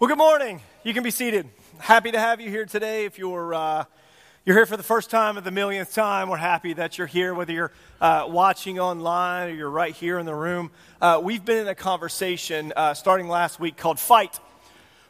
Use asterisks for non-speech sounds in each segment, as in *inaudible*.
Well, good morning. You can be seated. Happy to have you here today. If you're uh, you're here for the first time or the millionth time, we're happy that you're here. Whether you're uh, watching online or you're right here in the room, uh, we've been in a conversation uh, starting last week called "Fight,"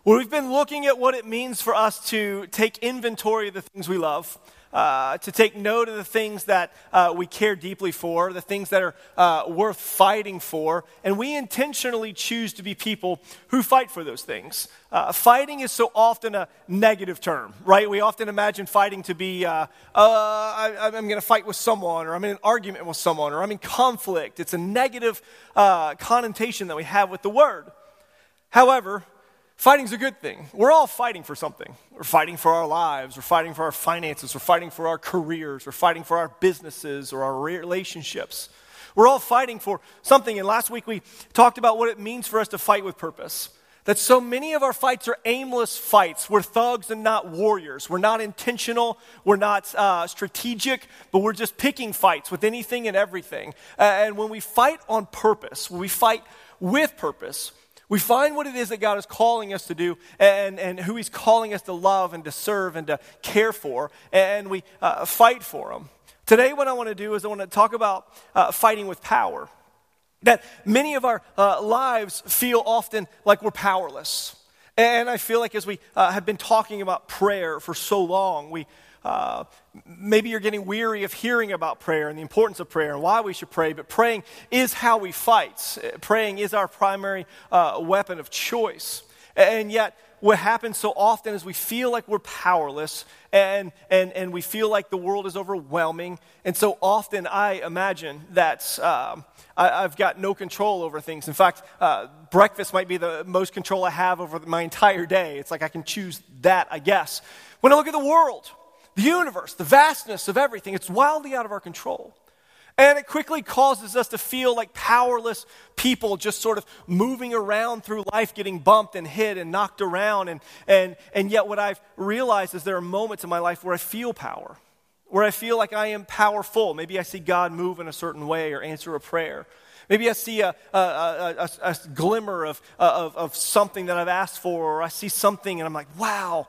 where we've been looking at what it means for us to take inventory of the things we love uh, to take note of the things that uh, we care deeply for, the things that are uh, worth fighting for, and we intentionally choose to be people who fight for those things. Uh, fighting is so often a negative term, right? We often imagine fighting to be, uh, I, am going to fight with someone, or I'm in an argument with someone, or I'm in conflict. It's a negative connotation that we have with the word. However, Fighting's a good thing. We're all fighting for something. We're fighting for our lives, we're fighting for our finances, we're fighting for our careers, we're fighting for our businesses or our relationships. We're all fighting for something. And last week we talked about what it means for us to fight with purpose. That so many of our fights are aimless fights. We're thugs and not warriors. We're not intentional. We're not uh, strategic, but we're just picking fights with anything and everything. Uh, and when we fight on purpose, when we fight with purpose, we find what it is that God is calling us to do and, and who He's calling us to love and to serve and to care for, and we uh, fight for Him. Today, what I want to do is I want to talk about uh, fighting with power. That many of our uh, lives feel often like we're powerless. And I feel like as we uh, have been talking about prayer for so long, we uh, maybe you're getting weary of hearing about prayer and the importance of prayer and why we should pray, but praying is how we fight. Praying is our primary uh, weapon of choice. And yet, what happens so often is we feel like we're powerless and, and, and we feel like the world is overwhelming. And so often I imagine that um, I, have got no control over things. In fact, uh, breakfast might be the most control I have over my entire day. It's like I can choose that, I guess. When I look at the world, the universe, the vastness of everything. It's wildly out of our control. And it quickly causes us to feel like powerless people just sort of moving around through life, getting bumped and hit and knocked around. And, and, and yet, what I've realized is there are moments in my life where I feel power, where I feel like I am powerful. Maybe I see God move in a certain way or answer a prayer. Maybe I see a, a, a, a glimmer of, of, of something that I've asked for, or I see something and I'm like, wow,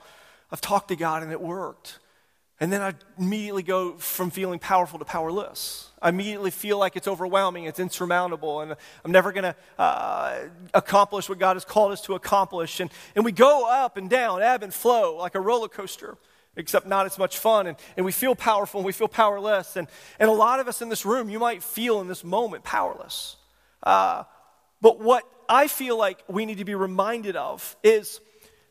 I've talked to God and it worked. And then I immediately go from feeling powerful to powerless. I immediately feel like it's overwhelming, it's insurmountable, and I'm never going to uh, accomplish what God has called us to accomplish. And, and we go up and down, ebb and flow, like a roller coaster, except not as much fun. And, and we feel powerful and we feel powerless. And, and a lot of us in this room, you might feel in this moment powerless. Uh, but what I feel like we need to be reminded of is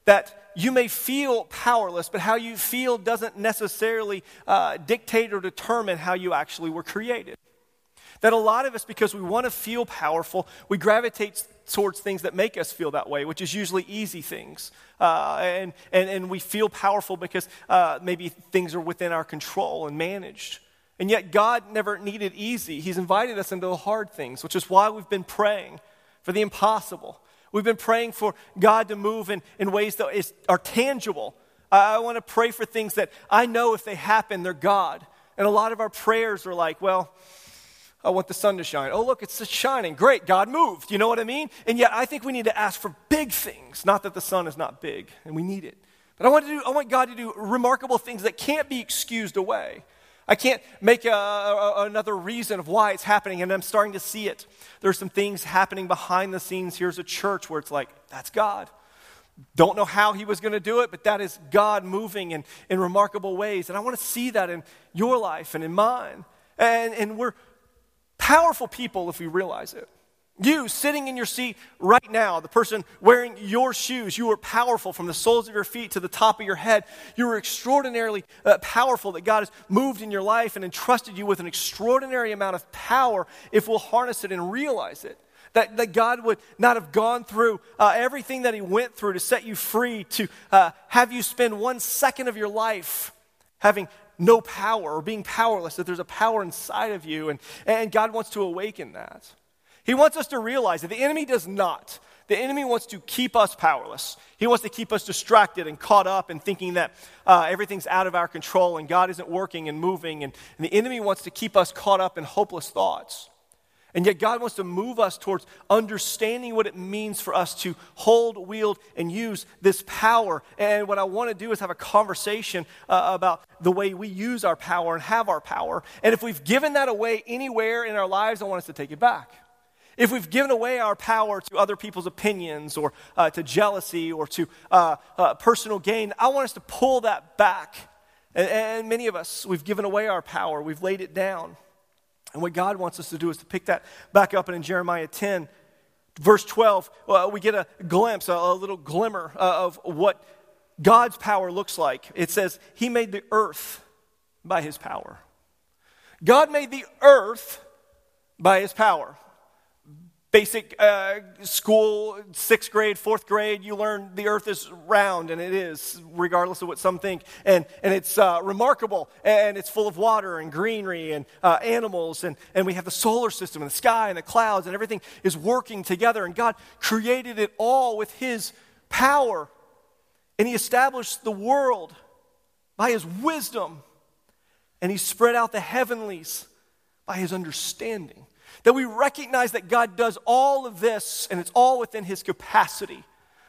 that you may feel powerless, but how you feel doesn't necessarily uh, dictate or determine how you actually were created. That a lot of us, because we want to feel powerful, we gravitate towards things that make us feel that way, which is usually easy things. Uh, and, and, and we feel powerful because uh, maybe things are within our control and managed. And yet, God never needed easy. He's invited us into the hard things, which is why we've been praying for the impossible We've been praying for God to move in, in ways that is, are tangible. I, I want to pray for things that I know if they happen, they're God. And a lot of our prayers are like, well, I want the sun to shine. Oh, look, it's shining. Great, God moved. You know what I mean? And yet, I think we need to ask for big things. Not that the sun is not big, and we need it. But I want, to do, I want God to do remarkable things that can't be excused away. I can't make a, a, another reason of why it's happening, and I'm starting to see it. There's some things happening behind the scenes. Here's a church where it's like, that's God. Don't know how he was going to do it, but that is God moving in, in remarkable ways. And I want to see that in your life and in mine. And, and we're powerful people if we realize it. You sitting in your seat right now, the person wearing your shoes, you are powerful from the soles of your feet to the top of your head. You are extraordinarily uh, powerful that God has moved in your life and entrusted you with an extraordinary amount of power if we'll harness it and realize it. That, that God would not have gone through uh, everything that He went through to set you free, to uh, have you spend one second of your life having no power or being powerless, that there's a power inside of you, and, and God wants to awaken that. He wants us to realize that the enemy does not. The enemy wants to keep us powerless. He wants to keep us distracted and caught up and thinking that uh, everything's out of our control and God isn't working and moving. And, and the enemy wants to keep us caught up in hopeless thoughts. And yet, God wants to move us towards understanding what it means for us to hold, wield, and use this power. And what I want to do is have a conversation uh, about the way we use our power and have our power. And if we've given that away anywhere in our lives, I want us to take it back. If we've given away our power to other people's opinions or uh, to jealousy or to uh, uh personal gain, I want us to pull that back. And, and many of us, we've given away our power, we've laid it down. And what God wants us to do is to pick that back up. And in Jeremiah 10, verse 12, uh, we get a glimpse, a, a little glimmer uh, of what God's power looks like. It says, He made the earth by His power. God made the earth by His power basic uh, school, sixth grade, fourth grade, you learn the earth is round, and it is, regardless of what some think. And, and it's uh, remarkable, and it's full of water and greenery and uh, animals, and, and we have the solar system and the sky and the clouds, and everything is working together. And God created it all with His power, and He established the world by His wisdom, and He spread out the heavenlies by His understanding. That we recognize that God does all of this and it's all within His capacity.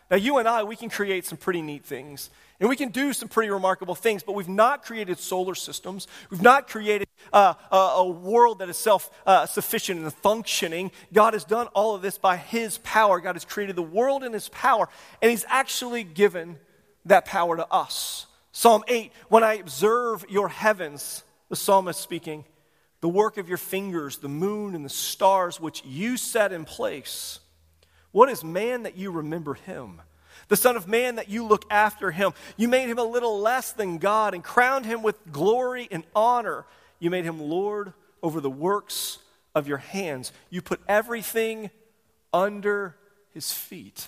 Now, you and I, we can create some pretty neat things. And we can do some pretty remarkable things, but we've not created solar systems. We've not created uh, a, a, world that is self uh, sufficient and functioning. God has done all of this by His power. God has created the world in His power, and He's actually given that power to us. Psalm 8 When I observe your heavens, the psalmist speaking, the work of your fingers, the moon and the stars which you set in place. What is man that you remember him? The Son of Man that you look after him. You made him a little less than God and crowned him with glory and honor. You made him Lord over the works of your hands. You put everything under his feet.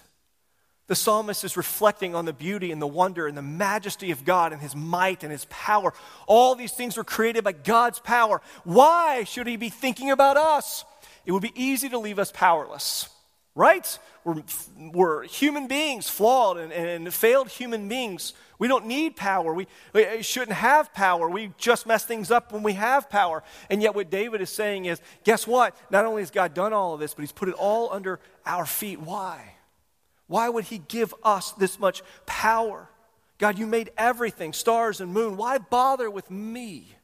The psalmist is reflecting on the beauty and the wonder and the majesty of God and his might and his power. All these things were created by God's power. Why should he be thinking about us? It would be easy to leave us powerless, right? We're, we're human beings, flawed and, and failed human beings. We don't need power. We, we shouldn't have power. We just mess things up when we have power. And yet, what David is saying is guess what? Not only has God done all of this, but he's put it all under our feet. Why? Why would He give us this much power? God, you made everything, stars and moon. Why bother with me?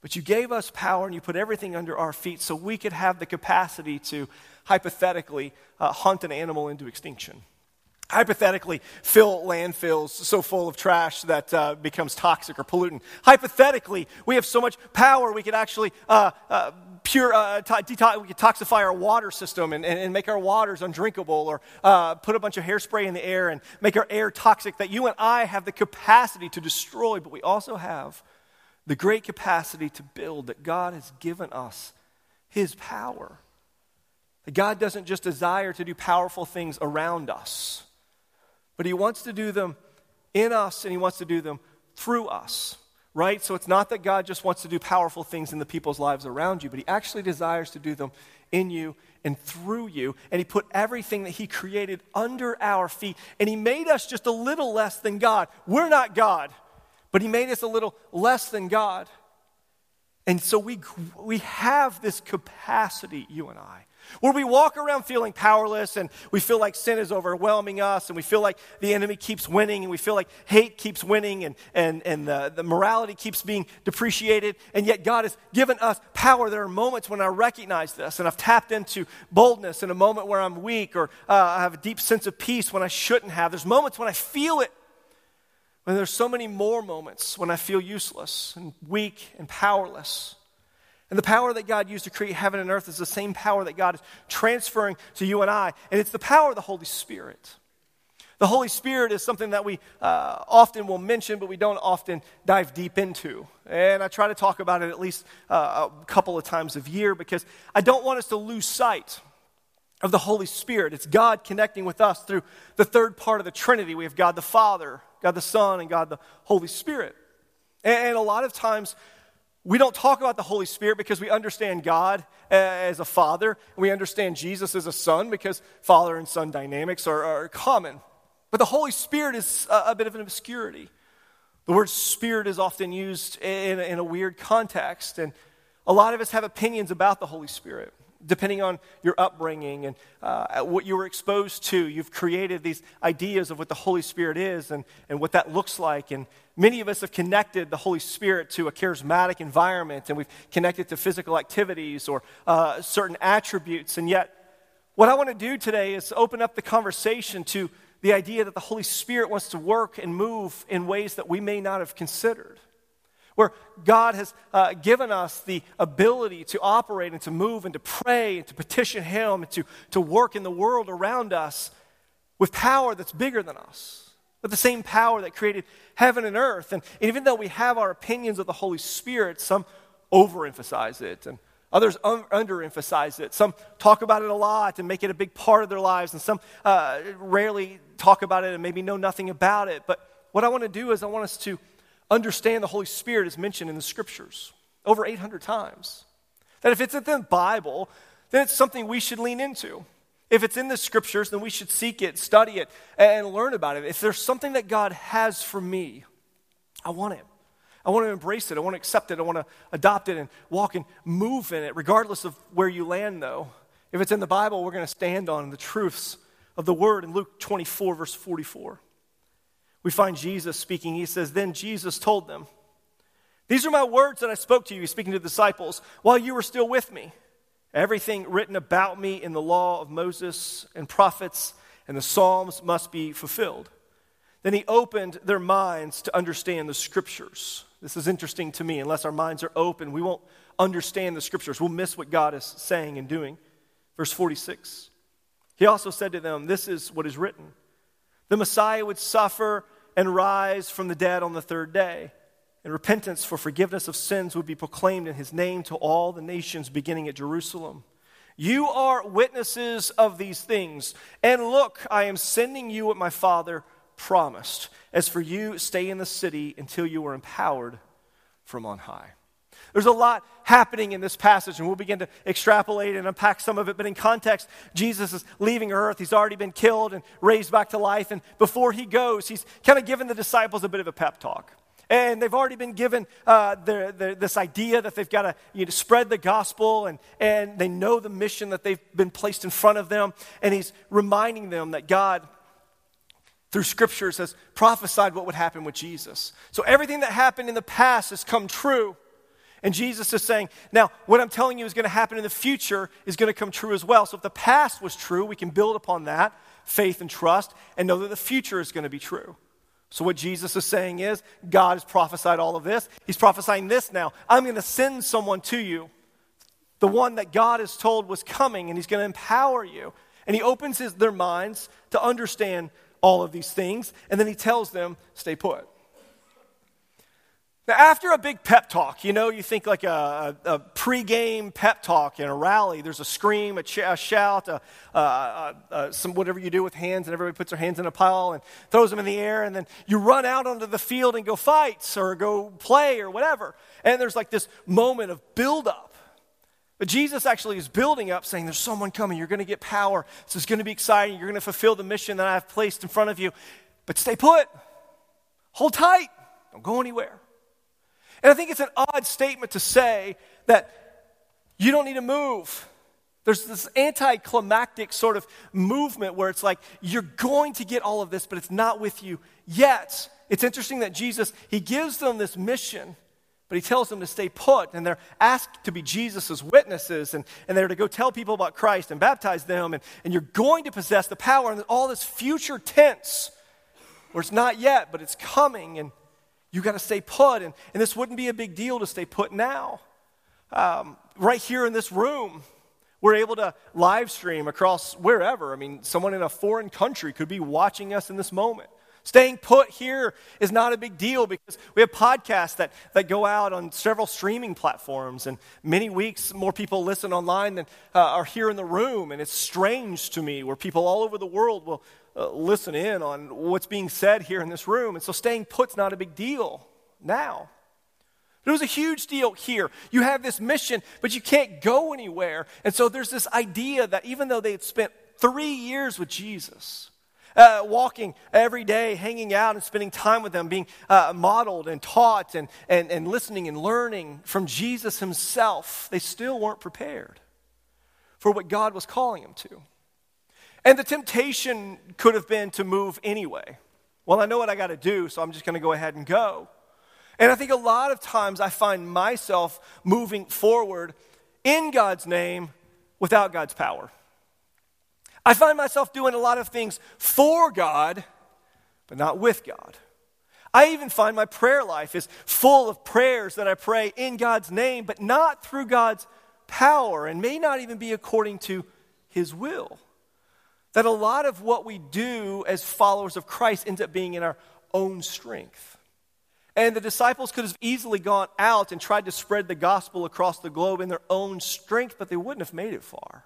But you gave us power and you put everything under our feet so we could have the capacity to hypothetically uh, hunt an animal into extinction hypothetically fill landfills so full of trash that uh, becomes toxic or pollutant. Hypothetically, we have so much power we could actually uh, uh, pure, uh, to- we could toxify our water system and, and, and make our waters undrinkable, or uh, put a bunch of hairspray in the air and make our air toxic. That you and I have the capacity to destroy, but we also have the great capacity to build that God has given us His power. God doesn't just desire to do powerful things around us but He wants to do them in us and He wants to do them through us, right? So it's not that God just wants to do powerful things in the people's lives around you, but He actually desires to do them in you and through you. And He put everything that He created under our feet. And He made us just a little less than God. We're not God, but He made us a little less than God. And so we, we have this capacity, you and I, where we walk around feeling powerless and we feel like sin is overwhelming us and we feel like the enemy keeps winning and we feel like hate keeps winning and, and, and the, the morality keeps being depreciated. And yet God has given us power. There are moments when I recognize this and I've tapped into boldness in a moment where I'm weak or uh, I have a deep sense of peace when I shouldn't have. There's moments when I feel it. And there's so many more moments when I feel useless and weak and powerless. And the power that God used to create heaven and earth is the same power that God is transferring to you and I. And it's the power of the Holy Spirit. The Holy Spirit is something that we uh, often will mention, but we don't often dive deep into. And I try to talk about it at least uh, a couple of times a year because I don't want us to lose sight of the Holy Spirit. It's God connecting with us through the third part of the Trinity. We have God the Father, God the Son, and God the Holy Spirit. And a lot of times we don't talk about the Holy Spirit because we understand God as a father, and we understand Jesus as a son because father and son dynamics are, are common. But the Holy Spirit is a, a, bit of an obscurity. The word spirit is often used in, in a weird context, and a lot of us have opinions about the Holy Spirit. depending on your upbringing and uh, what you were exposed to, you've created these ideas of what the Holy Spirit is and, and what that looks like. And many of us have connected the Holy Spirit to a charismatic environment, and we've connected to physical activities or uh, certain attributes. And yet, what I want to do today is open up the conversation to the idea that the Holy Spirit wants to work and move in ways that we may not have considered where God has uh, given us the ability to operate and to move and to pray and to petition Him and to, to work in the world around us with power that's bigger than us, with the same power that created heaven and earth. And, and even though we have our opinions of the Holy Spirit, some overemphasize it and others un- underemphasize it. Some talk about it a lot and make it a big part of their lives, and some uh, rarely talk about it and maybe know nothing about it. But what I want to do is I want us to understand the Holy Spirit is mentioned in the scriptures over 800 times. That if it's in the Bible, then it's something we should lean into. If it's in the scriptures, then we should seek it, study it, and learn about it. If there's something that God has for me, I want it. I want to embrace it. I want to accept it. I want to adopt it and walk and move in it, regardless of where you land, though. If it's in the Bible, we're going to stand on the truths of the word in Luke 24, verse 44 we find Jesus speaking. He says, Then Jesus told them, These are my words that I spoke to you, speaking to the disciples, while you were still with me. Everything written about me in the law of Moses and prophets and the Psalms must be fulfilled. Then he opened their minds to understand the scriptures. This is interesting to me. Unless our minds are open, we won't understand the scriptures. We'll miss what God is saying and doing. Verse 46. He also said to them, This is what is written the Messiah would suffer and rise from the dead on the third day. And repentance for forgiveness of sins would be proclaimed in his name to all the nations, beginning at Jerusalem. You are witnesses of these things. And look, I am sending you what my Father promised. As for you, stay in the city until you are empowered from on high. There's a lot happening in this passage, and we'll begin to extrapolate and unpack some of it. But in context, Jesus is leaving earth. He's already been killed and raised back to life. And before he goes, he's kind of given the disciples a bit of a pep talk. And they've already been given uh, the, the, this idea that they've got to you know, spread the gospel, and, and they know the mission that they've been placed in front of them. And he's reminding them that God through scriptures has prophesied what would happen with Jesus. So everything that happened in the past has come true. And Jesus is saying, now, what I'm telling you is going to happen in the future is going to come true as well. So if the past was true, we can build upon that faith and trust and know that the future is going to be true. So what Jesus is saying is, God has prophesied all of this. He's prophesying this now. I'm going to send someone to you, the one that God has told was coming, and he's going to empower you. And he opens his, their minds to understand all of these things, and then he tells them, stay put. Now, after a big pep talk, you know, you think like a, a, a pregame pep talk in a rally. There's a scream, a, ch- a shout, a, some whatever you do with hands, and everybody puts their hands in a pile and throws them in the air, and then you run out onto the field and go fight or go play or whatever. And there's like this moment of buildup. But Jesus actually is building up, saying, There's someone coming. You're going to get power. This is going to be exciting. You're going to fulfill the mission that I've placed in front of you. But stay put, hold tight, don't go anywhere. And I think it's an odd statement to say that you don't need to move. There's this anticlimactic sort of movement where it's like you're going to get all of this, but it's not with you yet. It's interesting that Jesus, he gives them this mission, but he tells them to stay put, and they're asked to be Jesus' witnesses, and, and they're to go tell people about Christ and baptize them, and, and you're going to possess the power, and all this future tense where it's not yet, but it's coming, and you got to stay put. And, and this wouldn't be a big deal to stay put now. Um, right here in this room, we're able to live stream across wherever. I mean, someone in a foreign country could be watching us in this moment. Staying put here is not a big deal because we have podcasts that, that go out on several streaming platforms, and many weeks more people listen online than uh, are here in the room. And it's strange to me where people all over the world will uh, listen in on what's being said here in this room. And so staying put's not a big deal now. But it was a huge deal here. You have this mission, but you can't go anywhere. And so there's this idea that even though they had spent three years with Jesus, uh, walking every day, hanging out and spending time with them, being uh, modeled and taught and, and, and listening and learning from Jesus himself, they still weren't prepared for what God was calling them to. And the temptation could have been to move anyway. Well, I know what I got to do, so I'm just going to go ahead and go. And I think a lot of times I find myself moving forward in God's name without God's power. I find myself doing a lot of things for God, but not with God. I even find my prayer life is full of prayers that I pray in God's name, but not through God's power, and may not even be according to His will. That a lot of what we do as followers of Christ ends up being in our own strength. And the disciples could have easily gone out and tried to spread the gospel across the globe in their own strength, but they wouldn't have made it far.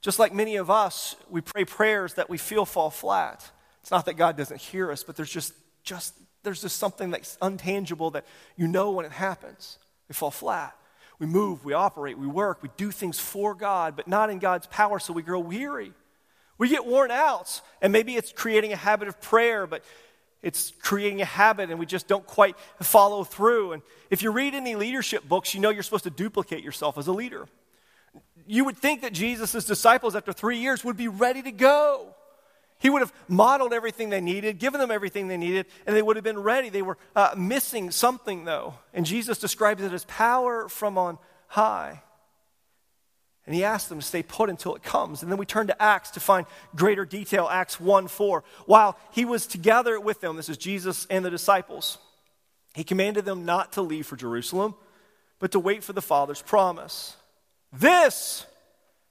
Just like many of us, we pray prayers that we feel fall flat. It's not that God doesn't hear us, but there's just, just, there's just something that's untangible that you know when it happens. We fall flat. We move, we operate, we work, we do things for God, but not in God's power, so we grow weary. We get worn out, and maybe it's creating a habit of prayer, but it's creating a habit and we just don't quite follow through. And if you read any leadership books, you know you're supposed to duplicate yourself as a leader. You would think that Jesus' disciples, after three years, would be ready to go. He would have modeled everything they needed, given them everything they needed, and they would have been ready. They were uh, missing something, though. And Jesus describes it as power from on high. And he asked them to stay put until it comes. And then we turn to Acts to find greater detail, Acts 1 4. While he was together with them, this is Jesus and the disciples, he commanded them not to leave for Jerusalem, but to wait for the Father's promise. This,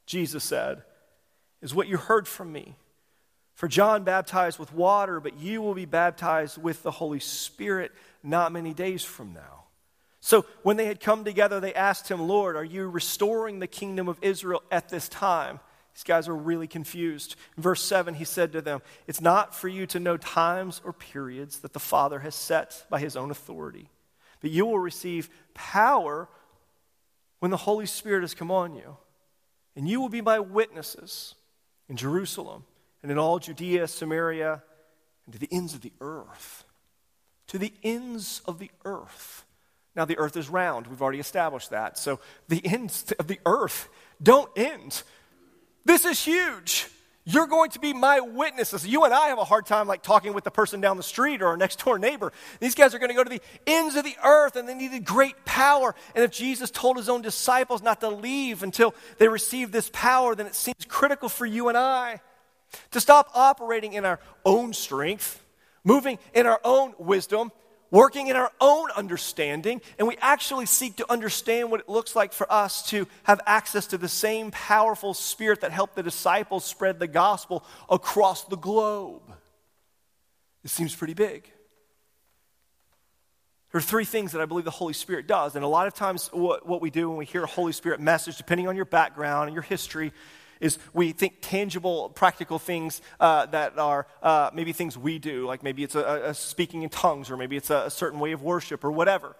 Jesus said, is what you heard from me. For John baptized with water, but you will be baptized with the Holy Spirit not many days from now. So when they had come together, they asked him, Lord, are you restoring the kingdom of Israel at this time? These guys were really confused. In verse 7, he said to them, It's not for you to know times or periods that the Father has set by his own authority, but you will receive power when the Holy Spirit has come on you. And you will be my witnesses in Jerusalem and in all Judea, Samaria, and to the ends of the earth. To the ends of the earth. Now, the earth is round. We've already established that. So the ends of the earth don't end. This is huge. You're going to be my witnesses. You and I have a hard time like talking with the person down the street or our next door neighbor. These guys are going to go to the ends of the earth and they needed great power. And if Jesus told his own disciples not to leave until they received this power, then it seems critical for you and I to stop operating in our own strength, moving in our own wisdom, working in our own understanding, and we actually seek to understand what it looks like for us to have access to the same powerful spirit that helped the disciples spread the gospel across the globe. It seems pretty big. There are three things that I believe the Holy Spirit does. And a lot of times, what, what we do when we hear a Holy Spirit message, depending on your background and your history, is we think tangible, practical things uh, that are uh, maybe things we do, like maybe it's a, a speaking in tongues, or maybe it's a, a certain way of worship, or whatever.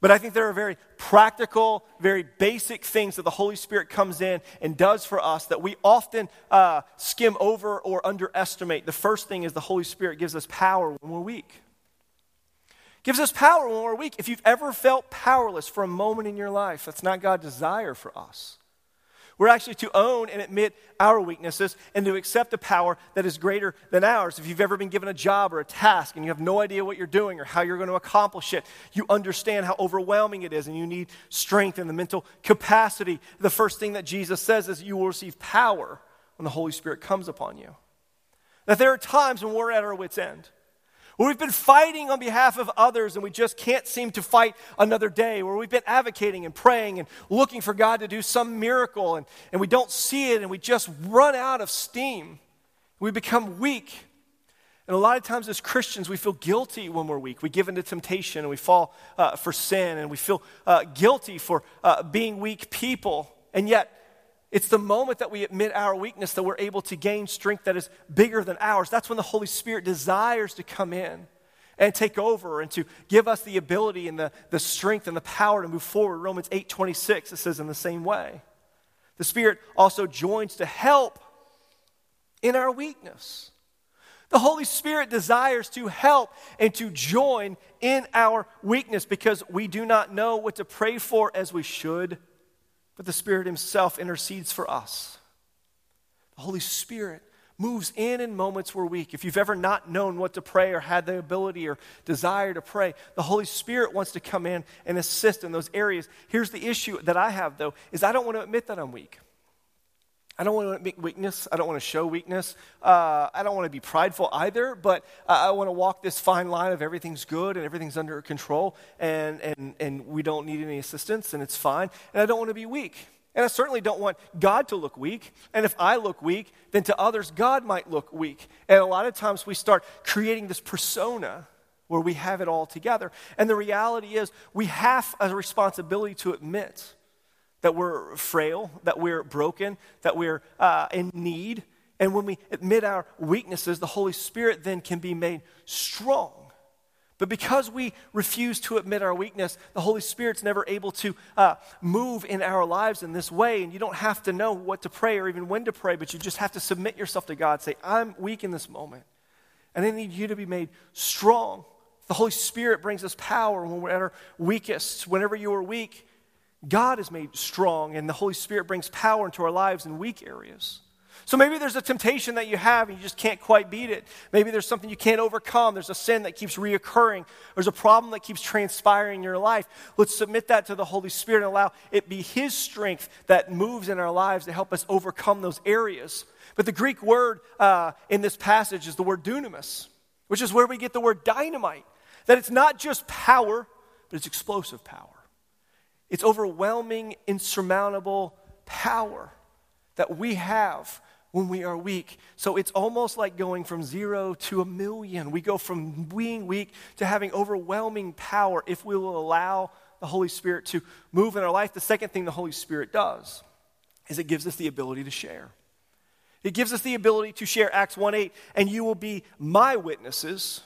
But I think there are very practical, very basic things that the Holy Spirit comes in and does for us that we often uh, skim over or underestimate. The first thing is the Holy Spirit gives us power when we're weak. Gives us power when we're weak. If you've ever felt powerless for a moment in your life, that's not God's desire for us. We're actually to own and admit our weaknesses and to accept a power that is greater than ours. If you've ever been given a job or a task and you have no idea what you're doing or how you're going to accomplish it, you understand how overwhelming it is and you need strength and the mental capacity. The first thing that Jesus says is you will receive power when the Holy Spirit comes upon you. That there are times when we're at our wits' end where we've been fighting on behalf of others and we just can't seem to fight another day, where we've been advocating and praying and looking for God to do some miracle and, and we don't see it and we just run out of steam. We become weak. And a lot of times as Christians, we feel guilty when we're weak. We give into temptation and we fall uh, for sin and we feel uh, guilty for uh, being weak people. And yet, it's the moment that we admit our weakness that we're able to gain strength that is bigger than ours. That's when the Holy Spirit desires to come in and take over and to give us the ability and the, the strength and the power to move forward. Romans 8 26, it says in the same way. The Spirit also joins to help in our weakness. The Holy Spirit desires to help and to join in our weakness because we do not know what to pray for as we should but the Spirit Himself intercedes for us. The Holy Spirit moves in in moments we're weak. If you've ever not known what to pray or had the ability or desire to pray, the Holy Spirit wants to come in and assist in those areas. Here's the issue that I have, though, is I don't want to admit that I'm weak. I don't want to make weakness. I don't want to show weakness. Uh, I don't want to be prideful either, but I want to walk this fine line of everything's good and everything's under control and, and, and we don't need any assistance and it's fine. And I don't want to be weak. And I certainly don't want God to look weak. And if I look weak, then to others, God might look weak. And a lot of times we start creating this persona where we have it all together. And the reality is, we have a responsibility to admit that we're frail, that we're broken, that we're uh, in need. And when we admit our weaknesses, the Holy Spirit then can be made strong. But because we refuse to admit our weakness, the Holy Spirit's never able to uh, move in our lives in this way. And you don't have to know what to pray or even when to pray, but you just have to submit yourself to God. Say, I'm weak in this moment. And I need you to be made strong. The Holy Spirit brings us power when we're at our weakest. Whenever you are weak, God is made strong, and the Holy Spirit brings power into our lives in weak areas. So maybe there's a temptation that you have and you just can't quite beat it. Maybe there's something you can't overcome. There's a sin that keeps reoccurring. There's a problem that keeps transpiring in your life. Let's submit that to the Holy Spirit and allow it be His strength that moves in our lives to help us overcome those areas. But the Greek word uh, in this passage is the word dunamis, which is where we get the word dynamite. That it's not just power, but it's explosive power. It's overwhelming, insurmountable power that we have when we are weak. So it's almost like going from zero to a million. We go from being weak to having overwhelming power if we will allow the Holy Spirit to move in our life. The second thing the Holy Spirit does is it gives us the ability to share. It gives us the ability to share Acts 1 8, and you will be my witnesses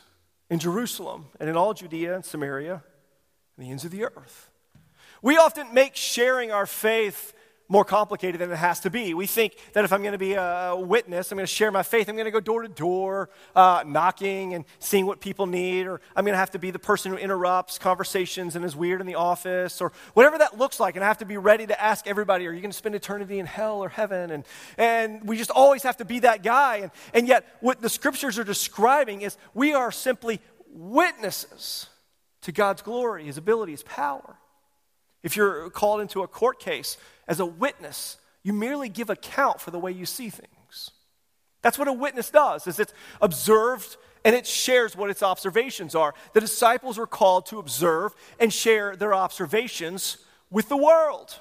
in Jerusalem and in all Judea and Samaria and the ends of the earth. We often make sharing our faith more complicated than it has to be. We think that if I'm going to be a witness, I'm going to share my faith, I'm going to go door to door, uh, knocking and seeing what people need, or I'm going to have to be the person who interrupts conversations and is weird in the office, or whatever that looks like. And I have to be ready to ask everybody, are you going to spend eternity in hell or heaven? And, and we just always have to be that guy. And, and yet, what the scriptures are describing is we are simply witnesses to God's glory, His ability, His power. If you're called into a court case as a witness, you merely give account for the way you see things. That's what a witness does, is it's observed and it shares what its observations are. The disciples were called to observe and share their observations with the world.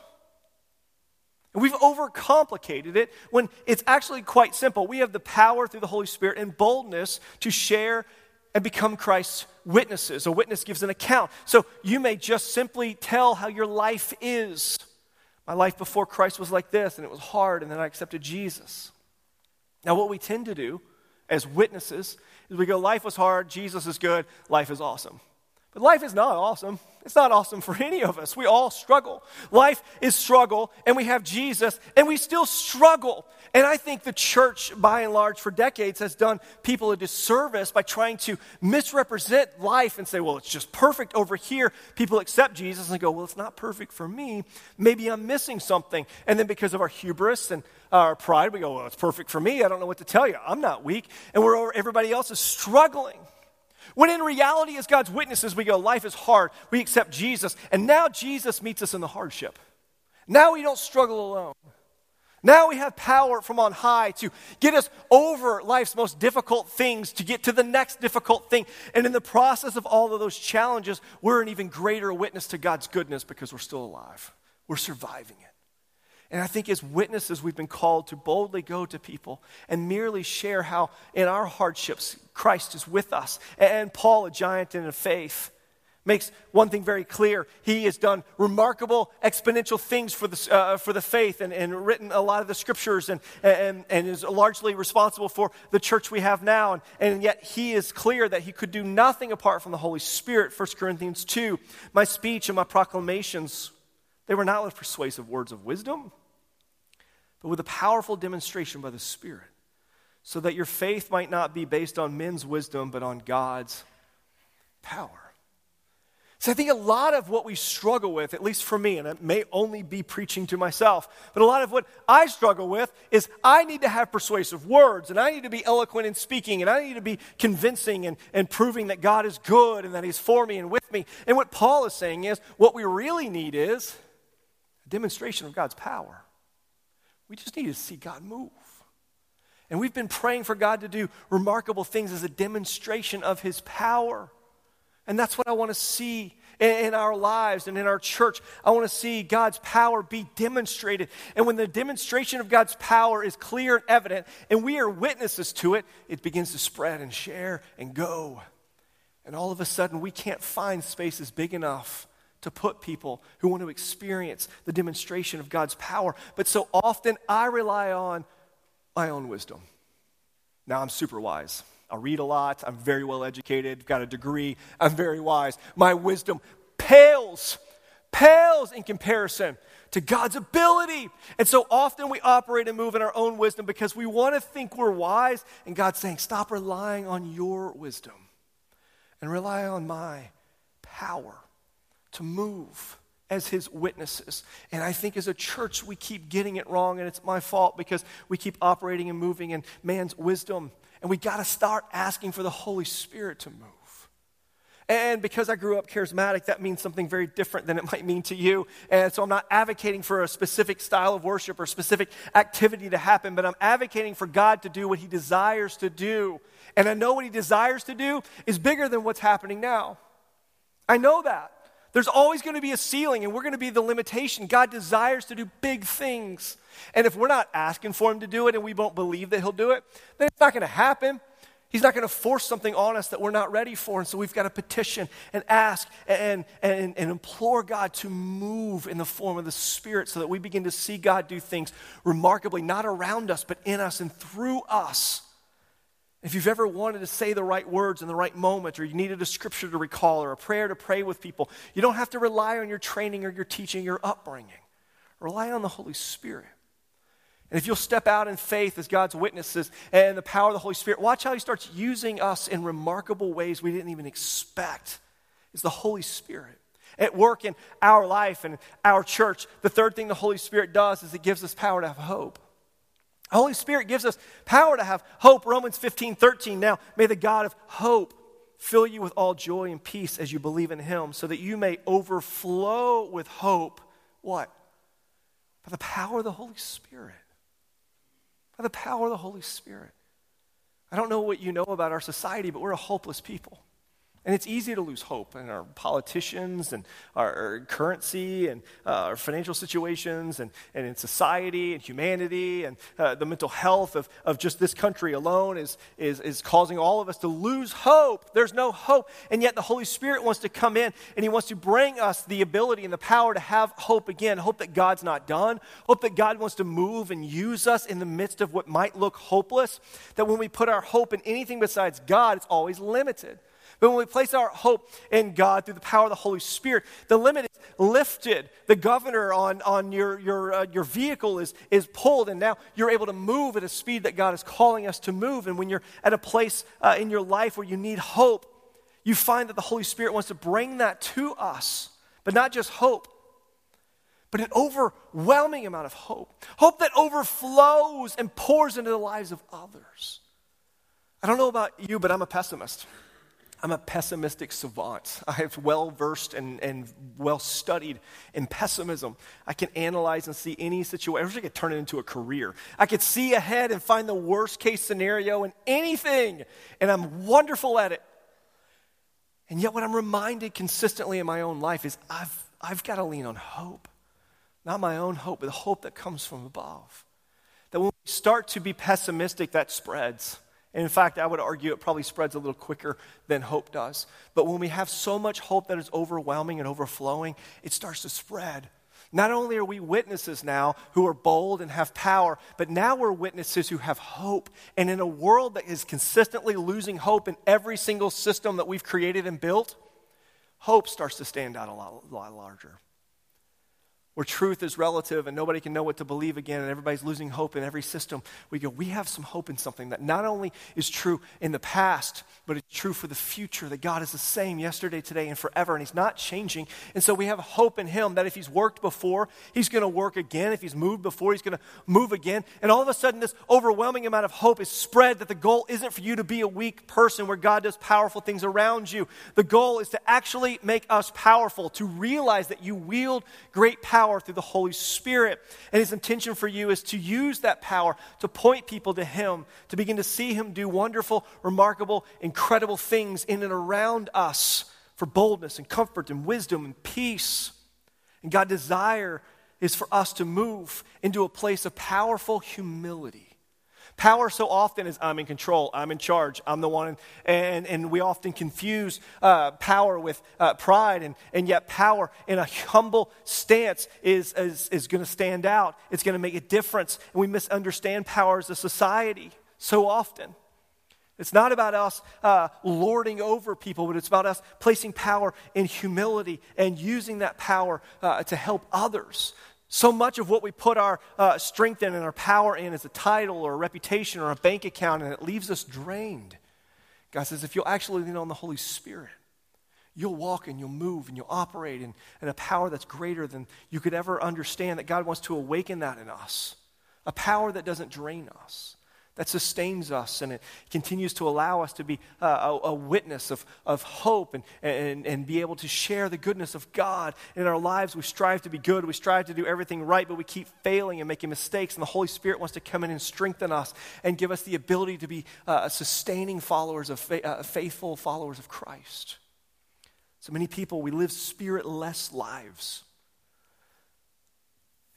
And we've overcomplicated it when it's actually quite simple. We have the power through the Holy Spirit and boldness to share and become Christ's witnesses. A witness gives an account. So you may just simply tell how your life is. My life before Christ was like this, and it was hard, and then I accepted Jesus. Now, what we tend to do as witnesses is we go, Life was hard, Jesus is good, life is awesome. But life is not awesome. It's not awesome for *laughs* any of us. We all struggle. Life is struggle, and we have Jesus, and we still struggle. And I think the church, by and large, for decades, has done people a disservice by trying to misrepresent life and say, well, it's just perfect over here. People accept Jesus and go, well, it's not perfect for me. Maybe I'm missing something. And then because of our hubris and our pride, we go, well, it's perfect for me. I don't know what to tell you. I'm not weak. And we're over, everybody else is struggling. When in reality, as God's witnesses, we go, life is hard. We accept Jesus. And now Jesus meets us in the hardship. Now we don't struggle alone. Now we have power from on high to get us over life's most difficult things, to get to the next difficult thing. And in the process of all of those challenges, we're an even greater witness to God's goodness because we're still alive. We're surviving it. And I think as witnesses, we've been called to boldly go to people and merely share how in our hardships, Christ is with us. And Paul, a giant in the faith, makes one thing very clear. He has done remarkable, exponential things for the, uh, for the faith and, and written a lot of the scriptures and, and, and is largely responsible for the church we have now. And, and yet he is clear that he could do nothing apart from the Holy Spirit. 1 Corinthians 2 My speech and my proclamations, they were not with persuasive words of wisdom but with a powerful demonstration by the Spirit, so that your faith might not be based on men's wisdom, but on God's power. So I think a lot of what we struggle with, at least for me, and it may only be preaching to myself, but a lot of what I struggle with is I need to have persuasive words, and I need to be eloquent in speaking, and I need to be convincing and, and proving that God is good and that He's for me and with me. And what Paul is saying is what we really need is a demonstration of God's power. We just need to see God move. And we've been praying for God to do remarkable things as a demonstration of His power. And that's what I want to see in, our lives and in our church. I want to see God's power be demonstrated. And when the demonstration of God's power is clear and evident, and we are witnesses to it, it begins to spread and share and go. And all of a sudden, we can't find spaces big enough to put people who want to experience the demonstration of God's power. But so often, I rely on my own wisdom. Now, I'm super wise. I read a lot. I'm very well educated, got a degree. I'm very wise. My wisdom pales, pales in comparison to God's ability. And so often we operate and move in our own wisdom because we want to think we're wise. And God's saying, stop relying on your wisdom and rely on my power to move as his witnesses. And I think as a church, we keep getting it wrong, and it's my fault because we keep operating and moving in man's wisdom and we got to start asking for the Holy Spirit to move. And because I grew up charismatic, that means something very different than it might mean to you. And so I'm not advocating for a specific style of worship or specific activity to happen, but I'm advocating for God to do what He desires to do. And I know what He desires to do is bigger than what's happening now. I know that. There's always going to be a ceiling, and we're going to be the limitation. God desires to do big things. And if we're not asking for Him to do it and we don't believe that He'll do it, then it's not going to happen. He's not going to force something on us that we're not ready for. And so we've got to petition and ask and, and, and implore God to move in the form of the Spirit so that we begin to see God do things remarkably, not around us, but in us and through us. If you've ever wanted to say the right words in the right moment, or you needed a scripture to recall, or a prayer to pray with people, you don't have to rely on your training or your teaching, your upbringing. Rely on the Holy Spirit. And if you'll step out in faith as God's witnesses and the power of the Holy Spirit, watch how He starts using us in remarkable ways we didn't even expect. It's the Holy Spirit at work in our life and our church. The third thing the Holy Spirit does is it gives us power to have hope. Holy Spirit gives us power to have hope. Romans 15, 13. Now, may the God of hope fill you with all joy and peace as you believe in him, so that you may overflow with hope. What? By the power of the Holy Spirit. By the power of the Holy Spirit. I don't know what you know about our society, but we're a hopeless people. And it's easy to lose hope in our politicians and our, currency and uh, our financial situations and, and in society and humanity and uh, the mental health of, of just this country alone is, is, is causing all of us to lose hope. There's no hope. And yet the Holy Spirit wants to come in and He wants to bring us the ability and the power to have hope again. Hope that God's not done. Hope that God wants to move and use us in the midst of what might look hopeless. That when we put our hope in anything besides God, it's always limited. But when we place our hope in God through the power of the Holy Spirit, the limit is lifted. The governor on, on your, your, uh, your vehicle is, is pulled, and now you're able to move at a speed that God is calling us to move. And when you're at a place uh, in your life where you need hope, you find that the Holy Spirit wants to bring that to us. But not just hope, but an overwhelming amount of hope. Hope that overflows and pours into the lives of others. I don't know about you, but I'm a pessimist. I'm a pessimistic savant. *laughs* I have well versed and, and well studied in pessimism. I can analyze and see any situation. I could turn it into a career. I could see ahead and find the worst case scenario in anything, and I'm wonderful at it. And yet, what I'm reminded consistently in my own life is I've, I've got to lean on hope. Not my own hope, but the hope that comes from above. That when we start to be pessimistic, that spreads. In fact, I would argue it probably spreads a little quicker than hope does. But when we have so much hope that is overwhelming and overflowing, it starts to spread. Not only are we witnesses now who are bold and have power, but now we're witnesses who have hope. And in a world that is consistently losing hope in every single system that we've created and built, hope starts to stand out a lot, a lot larger. Where truth is relative and nobody can know what to believe again and everybody's losing hope in every system, we go, we have some hope in something that not only is true in the past, but it's true for the future, that God is the same yesterday, today, and forever, and He's not changing. And so we have hope in Him that if He's worked before, He's going to work again. If He's moved before, He's going to move again. And all of a sudden, this overwhelming amount of hope is spread that the goal isn't for you to be a weak person where God does powerful things around you. The goal is to actually make us powerful, to realize that you wield great power through the Holy Spirit. And His intention for you is to use that power to point people to Him, to begin to see Him do wonderful, remarkable, incredible things in and around us for boldness and comfort and wisdom and peace. And God's desire is for us to move into a place of powerful humility. Power so often is I'm in control, I'm in charge, I'm the one. And, and we often confuse uh, power with uh, pride, and, and yet power in a humble stance is, is, is going to stand out. It's going to make a difference. And we misunderstand power as a society so often. It's not about us uh, lording over people, but it's about us placing power in humility and using that power uh, to help others. So much of what we put our uh, strength in and our power in is a title or a reputation or a bank account, and it leaves us drained. God says, if you'll actually lean on the Holy Spirit, you'll walk and you'll move and you'll operate in, in a power that's greater than you could ever understand, that God wants to awaken that in us. A power that doesn't drain us that sustains us and it continues to allow us to be uh, a, a, witness of, of hope and, and, and be able to share the goodness of God in our lives. We strive to be good, we strive to do everything right, but we keep failing and making mistakes. And the Holy Spirit wants to come in and strengthen us and give us the ability to be uh, sustaining followers of uh, faithful followers of Christ. So many people, we live spiritless lives.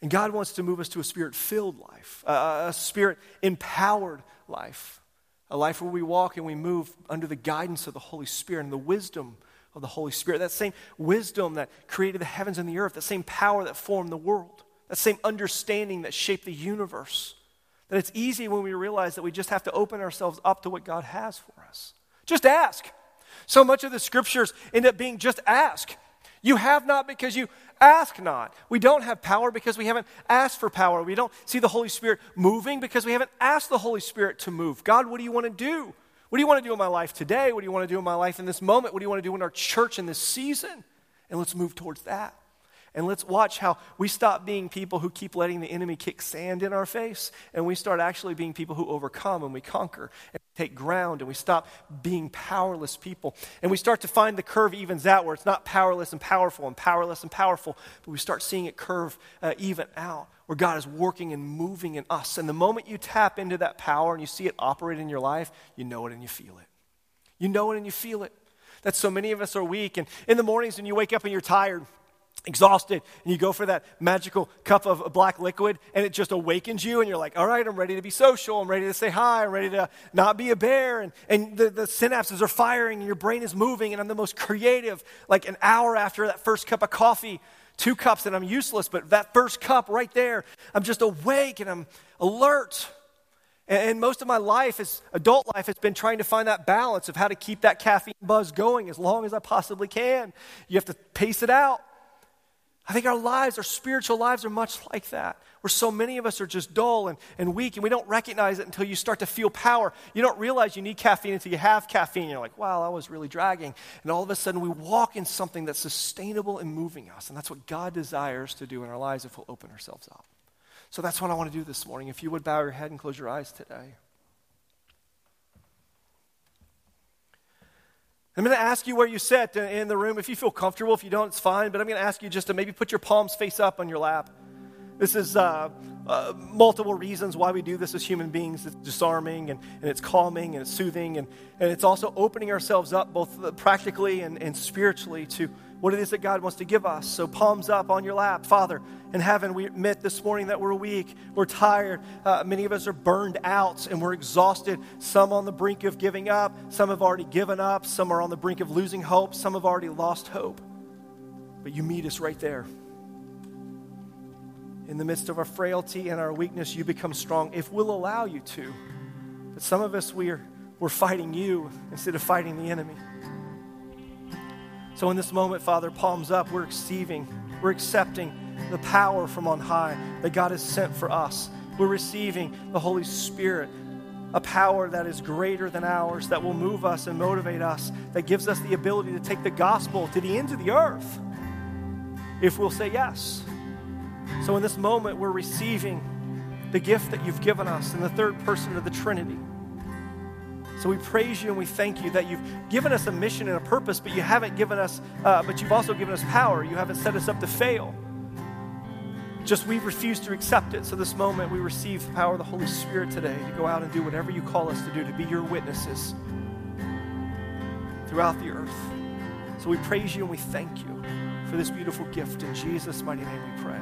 And God wants to move us to a spirit filled life, a spirit empowered life, a life where we walk and we move under the guidance of the Holy Spirit and the wisdom of the Holy Spirit. That same wisdom that created the heavens and the earth, that same power that formed the world, that same understanding that shaped the universe. That it's easy when we realize that we just have to open ourselves up to what God has for us. Just ask. So much of the scriptures end up being just ask. You have not because you ask not. We don't have power because we haven't asked for power. We don't see the Holy Spirit moving because we haven't asked the Holy Spirit to move. God, what do you want to do? What do you want to do in my life today? What do you want to do in my life in this moment? What do you want to do in our church in this season? And let's move towards that. And let's watch how we stop being people who keep letting the enemy kick sand in our face, and we start actually being people who overcome and we conquer and take ground, and we stop being powerless people. And we start to find the curve evens out where it's not powerless and powerful and powerless and powerful, but we start seeing it curve uh, even out where God is working and moving in us. And the moment you tap into that power and you see it operate in your life, you know it and you feel it. You know it and you feel it. That so many of us are weak. And in the mornings when you wake up and you're tired, exhausted and you go for that magical cup of black liquid and it just awakens you and you're like all right i'm ready to be social. I'm ready to say hi. I'm ready to not be a bear. And, and the, the synapses are firing and your brain is moving and i'm the most creative. Like an hour after that first cup of coffee two cups and i'm useless but that first cup right there i'm just awake and i'm alert. And most of my life, as adult life, has been trying to find that balance of how to keep that caffeine buzz going as long as I possibly can. You have to pace it out. I think our lives, our spiritual lives, are much like that, where so many of us are just dull and, and weak, and we don't recognize it until you start to feel power. You don't realize you need caffeine until you have caffeine. You're like, wow, I was really dragging. And all of a sudden, we walk in something that's sustainable and moving us. And that's what God desires to do in our lives if we'll open ourselves up. So that's what I want to do this morning. If you would bow your head and close your eyes today. I'm going to ask you where you sit in the room. If you feel comfortable, if you don't, it's fine. But I'm going to ask you just to maybe put your palms face up on your lap. This is uh, uh, multiple reasons why we do this as human beings. It's disarming and, and it's calming and it's soothing and, and it's also opening ourselves up both practically and, and spiritually to what it is that God wants to give us. So, palms up on your lap. Father, in heaven, we admit this morning that we're weak, we're tired. Uh, many of us are burned out and we're exhausted. Some on the brink of giving up, some have already given up, some are on the brink of losing hope, some have already lost hope. But you meet us right there. In the midst of our frailty and our weakness, you become strong if we'll allow you to. But some of us, we're, we're fighting you instead of fighting the enemy. So in this moment, Father, palms up, we're receiving, we're accepting the power from on high that God has sent for us. We're receiving the Holy Spirit, a power that is greater than ours, that will move us and motivate us, that gives us the ability to take the gospel to the ends of the earth if we'll say yes. So in this moment, we're receiving the gift that you've given us in the third person of the Trinity. So we praise you and we thank you that you've given us a mission and a purpose, but you haven't given us, uh, but you've also given us power. You haven't set us up to fail. Just we refuse to accept it. So this moment we receive the power of the Holy Spirit today to go out and do whatever you call us to do, to be your witnesses throughout the earth. So we praise you and we thank you for this beautiful gift. In Jesus' mighty name we pray.